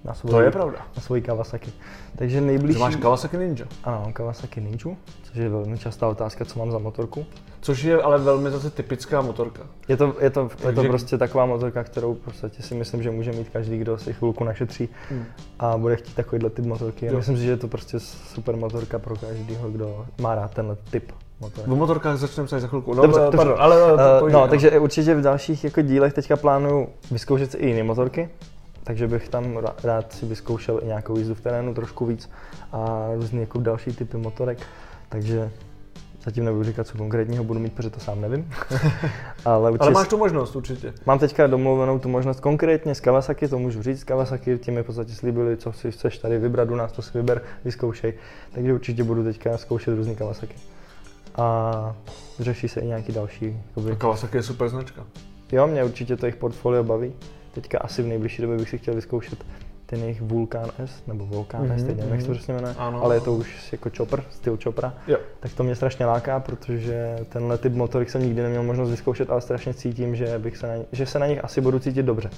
Na svojí, To je pravda. Na svojí Kawasaki. Takže nejbližší... máš Kawasaki Ninja, Ano, Kawasaki Ninja, což je velmi častá otázka, co mám za motorku. což je ale velmi zase typická motorka. Je to, je to, je to Takže- prostě taková motorka, kterou podstatě si myslím, že může mít každý, kdo si chvilku našetří Hmm. a bude chtít takovýhle typ motorky. Jo. Myslím si, že je to prostě super motorka pro každého, kdo má rád tenhle typ motorky. O motorkách začneme se za chvilku. No, Dobře, dobře. pardon, ale Uh, no, takže určitě v dalších jako dílech teďka plánuju vyzkoušet si i jiné motorky, takže bych tam rád si vyzkoušel i nějakou jízdu v terénu trošku víc a různý jako další typy motorek, takže zatím nebudu říkat, co konkrétního budu mít, protože to sám nevím. Ale, určitě Ale máš tu možnost určitě. Mám teďka domluvenou tu možnost konkrétně z Kawasaki, to můžu říct, Kawasaki ti mi v podstatě slíbili, co si chceš tady vybrat u nás, to si vyber, vyzkoušej. Takže určitě budu teďka zkoušet různý Kawasaki. A řeší se i nějaký další. Jakoby. Kawasaki je super značka. Jo, mě určitě to jejich portfolio baví. Teďka asi v nejbližší době bych si chtěl vyzkoušet ten jejich Vulcan S, nebo Vulcan mm-hmm, S, teď nevím, jak se to přesně jmenuje, Ano. ale je to už jako chopper, styl choppera. Jo. Tak to mě strašně láká, protože tenhle typ motorek jsem nikdy neměl možnost vyzkoušet, ale strašně cítím, že, bych se, na, ně- že se na nich asi budu cítit dobře.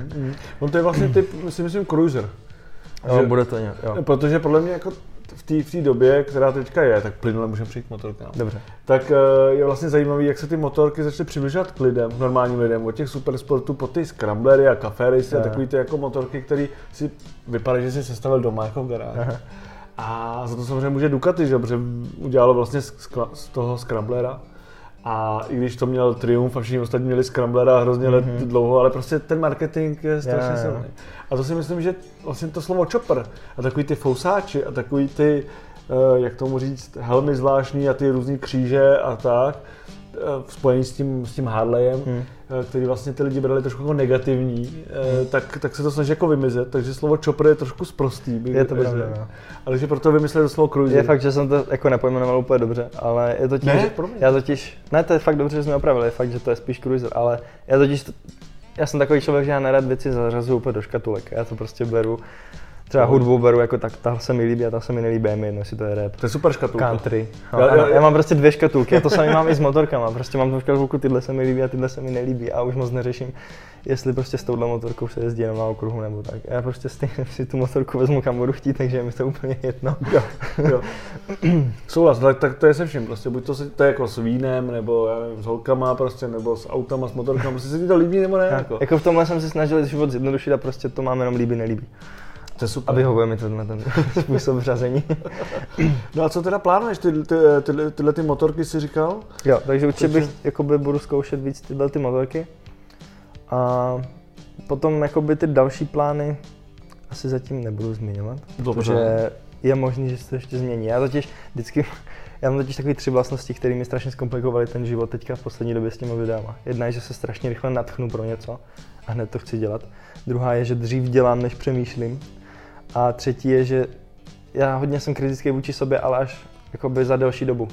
On to je vlastně typ, si myslím, cruiser. Jo, Že- bude to nějak, jo. Protože podle mě jako v té v době, která teďka je, tak plynule můžeme přijít k motorkám. Dobře. Tak eh, je vlastně zajímavý, jak se ty motorky začaly přibližovat k lidem, k normálním lidem, od těch supersportů po ty scramblery a café race a takový ty jako motorky, které si vypadají, že si sestavil doma jako v garáži. Aha. A za to samozřejmě může Ducati, že? protože udělalo vlastně z toho scramblera. A i když to měl Triumph a všichni ostatní měli scramblera hrozně let Mhm. dlouho, ale prostě ten marketing je strašně jo. silný. A to si myslím, že vlastně to slovo chopper a takový ty fousáči a takový ty, eh, jak tomu říct, helmy zvláštní a ty různý kříže a tak, spojený s tím, s tím Harleyem, Hmm. eh, který vlastně ty lidi brali trošku jako negativní, eh, tak, tak se to snaží jako vymizet, takže slovo chopper je trošku sprostý. Je to pravda, no. Ale že proto vymysleli to slovo cruiser. Je fakt, že jsem to jako nepojmenoval úplně dobře, ale je to tím, Ne, že promiň. já totiž, ne, to je fakt dobře, že jsme opravili, je fakt, že to je spíš cruiser, ale já totiž, to, já jsem takový člověk, že já nerad věci zařazuju úplně do škatulek, já to prostě beru, třeba hudbu beru jako tak, ta se mi líbí a ta se mi nelíbí, je mi jedno, jestli to je rap. To je super škatulka. Country. No, Já- já, já- já, mám prostě dvě škatulky a to samý mám i s motorkama. Prostě mám tu škatulku, tyhle se mi líbí a tyhle se mi nelíbí a už moc neřeším, jestli prostě s touhle motorkou se jezdí jenom na okruhu nebo tak. Já prostě stejně si tu motorku vezmu kam budu chtít, takže je mi to úplně jedno. Jo, jo. Souhlas, tak, tak to je se vším prostě, buď to, se, to je jako s vínem, nebo já nevím, s holkama prostě, nebo s autama, s motorkama, prostě se ti to líbí nebo ne, jako. Jako v tomhle jsem si snažil život zjednodušit a prostě to máme jenom líbí, nelíbí. To je super. A vyhovuje mi tenhle ten způsob řazení. No a co teda plánuješ, ty, ty, ty, tyhle ty motorky si říkal? Jo, takže určitě bych jakoby, budu zkoušet víc tyhle ty motorky. A potom jakoby ty další plány asi zatím nebudu zmiňovat, Dobře. protože je možný, že se to ještě změní. Já totiž vždycky, já mám totiž takové tři vlastnosti, které mi strašně zkomplikovaly ten život teďka v poslední době s těmi videama. Jedna je, že se strašně rychle natchnu pro něco a hned to chci dělat. Druhá je, že dřív dělám, než přemýšlím. A třetí je, že já hodně jsem kritický vůči sobě, ale až jakoby za delší dobu.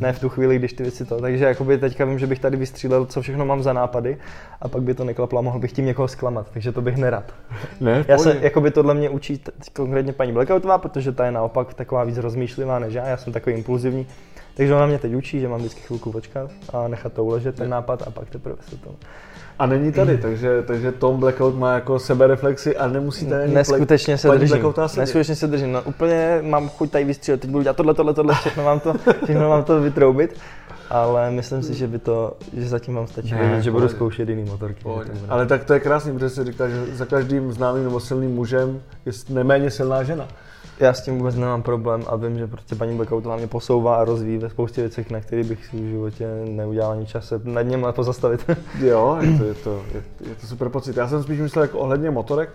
Ne v tu chvíli, když ty věci to. Takže jakoby teďka vím, že bych tady vystřílel, co všechno mám za nápady a pak by to neklaplo a mohl bych tím někoho zklamat, takže to bych nerad. Ne, Já se, jakoby tohle mě učí konkrétně paní Blackoutová, protože ta je naopak taková víc rozmýšlivá než já, já jsem takový impulzivní. Takže ona mě teď učí, že mám vždycky chvilku počkat a nechat to uležet ten nápad a pak teprve se to... A není tady, takže, takže Tom Blackout má jako sebereflexi a nemusí tady ani Neskutečně se držím. Neskutečně se držím. No, úplně mám chuť tady vystřílet, teď budu dělat tohle, tohle, tohle, všechno mám to, všechno mám to vytroubit. Ale myslím si, že by to, že zatím vám stačí Ne, vědět, že budu zkoušet jiný motorky. Ale tak to je krásný, protože se říká, že za každým známým nebo silným mužem je neméně silná žena. Já s tím vůbec nemám problém a vím, že prostě paní Blackoutová mě posouvá a rozvíjí ve spoustě věcech, na které bych si v životě neudělal ani čas se nad něm pozastavit. Jo, je to, je, to, je, je to super pocit. Já jsem spíš myslel jako ohledně motorek,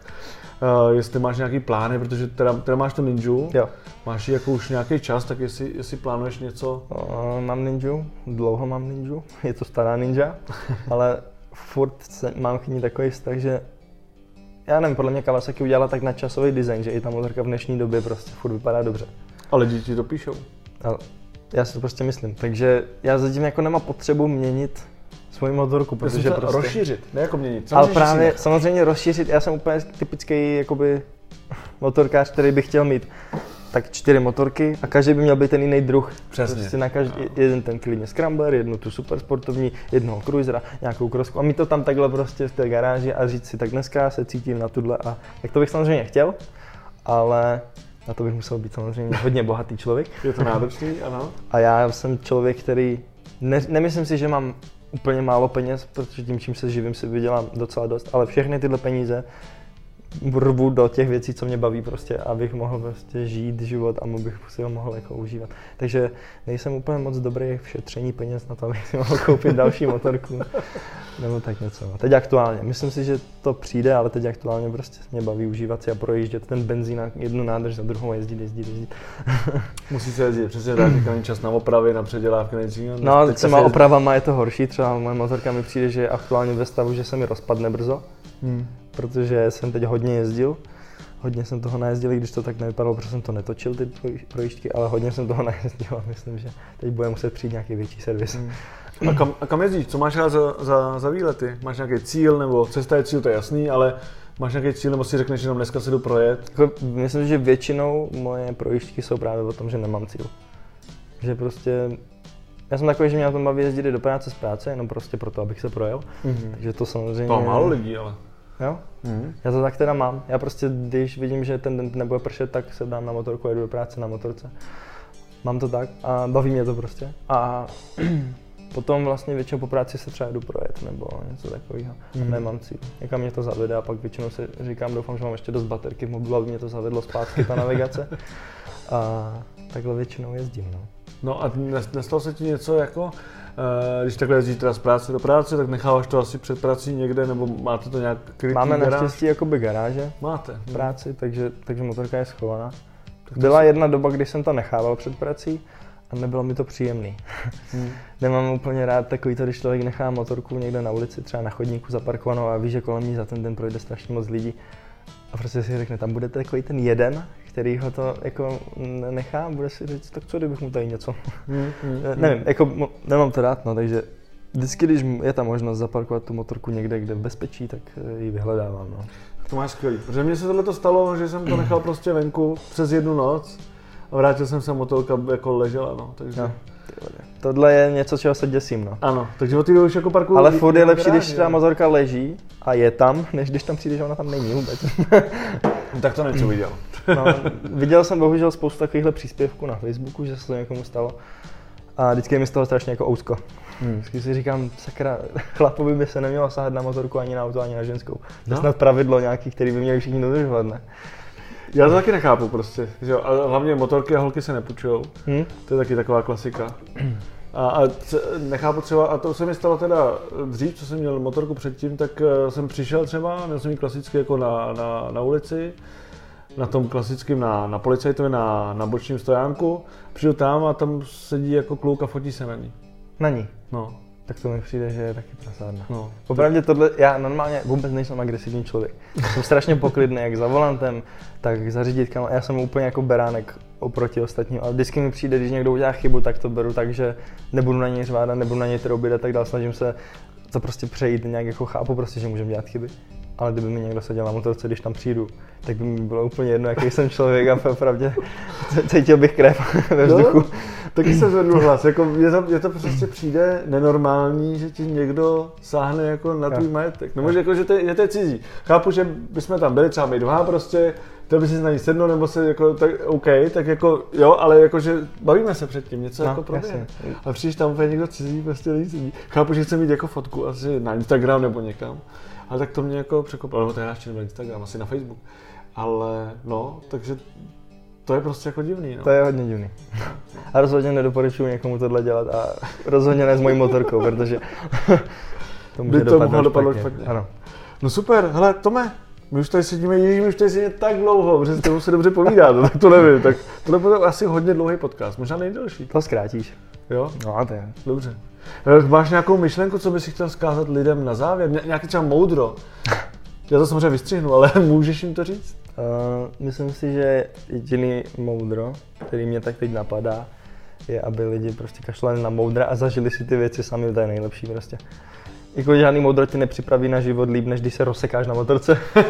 uh, jestli máš nějaký plány, protože teda, teda máš to Ninju, jo. máš ji jako už nějaký čas, tak jestli, jestli plánuješ něco, O, mám ninju, dlouho mám ninju, je to stará ninja, ale furt se, mám k ní takový vztah, že já nevím, podle mě Kawasaki udělala tak nadčasový design, že i ta motorka v dnešní době prostě furt vypadá dobře. ale lidi ti to píšou. Ale já si to prostě myslím, takže já zatím jako nemám potřebu měnit svoji motorku, Protože prostě... rozšířit, ne jako měnit. Ale že si právě ne. samozřejmě rozšířit, já jsem úplně typický jakoby motorkář, který by chtěl mít tak čtyři motorky a každý by měl být ten jiný druh. Přesně. Prostě na každý, jeden ten klidně scrambler, jednu tu super sportovní, jednoho cruisera, nějakou krosku a mít to tam takhle prostě v té garáži a říct si, tak dneska se cítím na tuhle a tak to bych samozřejmě chtěl, ale na to bych musel být samozřejmě hodně bohatý člověk. Je to náročný, ano. A já jsem člověk, který, ne, nemyslím si, že mám úplně málo peněz, protože tím, čím se živím, si vydělám docela dost, ale všechny tyhle peníze rvu do těch věcí, co mě baví prostě, abych mohl prostě žít život a bych si ho mohl jako užívat. Takže nejsem úplně moc dobrý v šetření peněz na to, abych si mohl koupit další motorku nebo tak něco. Teď aktuálně, myslím si, že to přijde, ale teď aktuálně prostě mě baví užívat si a projíždět ten benzín na jednu nádrž za druhou a jezdit, jezdit, jezdit. Musí se jezdit, přesně tak, teďka není čas na opravy, na předělávky, jiného. No, s těma se jezdí. opravama je to horší, třeba moje motorka mi přijde, že je aktuálně ve stavu, že se mi rozpadne brzo, Hmm. protože jsem teď hodně jezdil Hodně jsem toho najezdil, i když to tak nevypadalo, protože jsem to netočil, ty proj- projížďky, ale hodně jsem toho najezdil a myslím, že teď bude muset přijít nějaký větší servis. Hmm. A kam, a kam jezdíš? Co máš rád za, za, za výlety? Máš nějaký cíl, nebo cesta je cíl, to je jasný, ale máš nějaký cíl, nebo si řekneš, že jenom dneska se jdu projet? Jako, myslím, že většinou moje projížďky jsou právě o tom, že nemám cíl. Že prostě, já jsem takový, že mě na tom baví jezdit i do práce z práce, jenom prostě proto, abych se projel. Mm-hmm. Takže to samozřejmě... To má málo lidí, ale. Jo? Mm-hmm. Já to tak teda mám. Já prostě, když vidím, že ten den nebude pršet, tak se dám na motorku a jdu do práce na motorce. Mám to tak a baví mě to prostě. A potom vlastně většinou po práci se třeba jdu projet nebo něco takového. Mm. Nemám cíl. Někam mě to zavede a pak většinou si říkám, doufám, že mám ještě dost baterky v mobilu, aby mě to zavedlo zpátky, ta navigace. A takhle většinou jezdím. No. No a nes- nestalo se ti něco jako, když takhle jezdíš teda z práce do práce, tak necháváš to asi před prací někde, nebo máte to nějak krytý Máme garáž? naštěstí jakoby garáže Máte. v práci, takže, takže motorka je schovaná. Byla jedna doba, kdy jsem to nechával před prací a nebylo mi to příjemný. Hmm. Nemám úplně rád takový to, když člověk nechá motorku někde na ulici, třeba na chodníku zaparkovanou a ví, že kolem ní za ten den projde strašně moc lidí. A prostě si řekne, tam bude takový ten jeden, který ho to jako nechá bude si říct, tak co kdybych mu tady něco. Hmm, hmm, Ne- Nevím, jako nemám to rád, no, takže vždycky, když je ta možnost zaparkovat tu motorku někde, kde v bezpečí, tak eh, ji vyhledávám. No. To máš skvělý. Protože mně se tohle to stalo, že jsem to nechal prostě venku přes jednu noc a vrátil jsem se a motorka jako ležela, no. Takže... No. Tohle je něco, čeho se děsím, no. Ano, takže od té už jako parkuju. Ale furt je lepší, když ta jo. motorka leží a je tam, než když tam přijde, že ona tam není vůbec. No, tak to něco viděl. No, viděl jsem bohužel spoustu takovýchhle příspěvků na Facebooku, že se to někomu stalo. A vždycky je mi z toho strašně jako ousko. Hmm. Vždycky si říkám, sakra, chlapovi by se nemělo sahat na motorku ani na auto, ani na ženskou. To je No. snad pravidlo nějaký, který by měli všichni dodržovat, ne? Já to taky nechápu prostě, že jo. A hlavně motorky a holky se nepůjčujou. Hm? To je taky taková klasika. A, a c- nechápu třeba, a to se mi stalo teda dřív, co jsem měl motorku předtím, tak eh, jsem přišel třeba, měl jsem ji klasicky jako na, na, na ulici, na tom klasickém na, na policajtově, na, na bočním stojánku, přijdu tam a tam sedí jako kluk a fotí se na ní. Na ní. No, Tak to mi přijde, že je taky prasárna. no. Popravdě tohle, já normálně vůbec nejsem agresivní člověk. Jsem strašně poklidný, jak za volantem, tak za řídítkama. Já jsem úplně jako beránek oproti ostatním. Ale vždycky mi přijde, když někdo udělá chybu, tak to beru tak, že nebudu na něj řvát, a nebudu na něj troubit a tak dál. Snažím se to prostě přejít, nějak jako chápu prostě, že můžeme dělat chyby. Ale kdyby mi někdo seděl na motorce, když tam přijdu, tak by mi bylo úplně jedno, jaký jsem člověk a opravdu cítil bych krev ve vzduchu. No, taky jsem zvednul hlas, jako je to, je to prostě přijde nenormální, že ti někdo sáhne jako na tvůj majetek. Nebo že, jako, že, to, je- že to je cizí. Chápu, že bychom tam byli třeba my dva prostě, to by si na ní sednul, nebo se jako, tak OK, tak jako jo, ale jako, že bavíme se předtím, něco No, jako proběhne. A přijdeš tam úplně někdo cizí, prostě není cizí. Chápu, že chce mít jako fotku asi na Instagram nebo někam. Ale tak to mě jako překvapilo, nebo to já ještě nebyl Instagram, asi na Facebook. Ale no, takže to je prostě jako divný, no. To je hodně divný. A rozhodně nedoporučuji někomu tohle dělat a rozhodně ne s mojí motorkou, protože to může By to dopadnout mohlo dopadnout špatně. špatně. Ano. No super, hele Tome, my už tady sedíme, ježíš, my už tady sedíme tak dlouho, protože s tebou se dobře povídá, no, tak to nevím, tak tohle bude asi hodně dlouhý podcast, možná nejdelší, To zkrátíš. jo? No a to je. Dobře. Eh, Máš nějakou myšlenku, co bys chtěl zkázat lidem na závěr? Ně- nějaký třeba moudro? Já to samozřejmě vystřihnu, ale můžeš jim to říct? Uh, myslím si, že jediný moudro, který mě tak teď napadá, je, aby lidi prostě kašlali na moudra a zažili si ty věci sami, to je nejlepší prostě. Jako žádný moudro tě nepřipraví na život líp, než když se rozsekáš na motorce.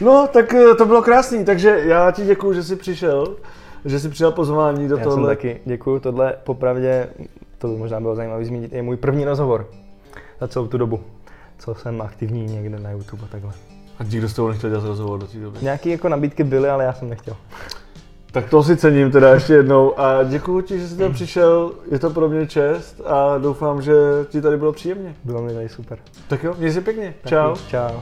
No, tak eh, to bylo krásný, takže já ti děkuju, že jsi přišel, že jsi přijal pozvání do Já jsem tohle. taky, děkuju, tohle popravdě, to by možná bylo zajímavé zmínit, je můj první rozhovor za celou tu dobu, co jsem aktivní někde na YouTube a takhle. A nikdo s tebou nechtěl dělat rozhovor do té doby. Nějaké jako nabídky byly, ale já jsem nechtěl. Tak to si cením teda ještě jednou a děkuji ti, že jsi tam přišel, je to pro mě čest a doufám, že ti tady bylo příjemně. Bylo mi tady super. Tak jo, měj se pěkně, Taky, čau. Čau.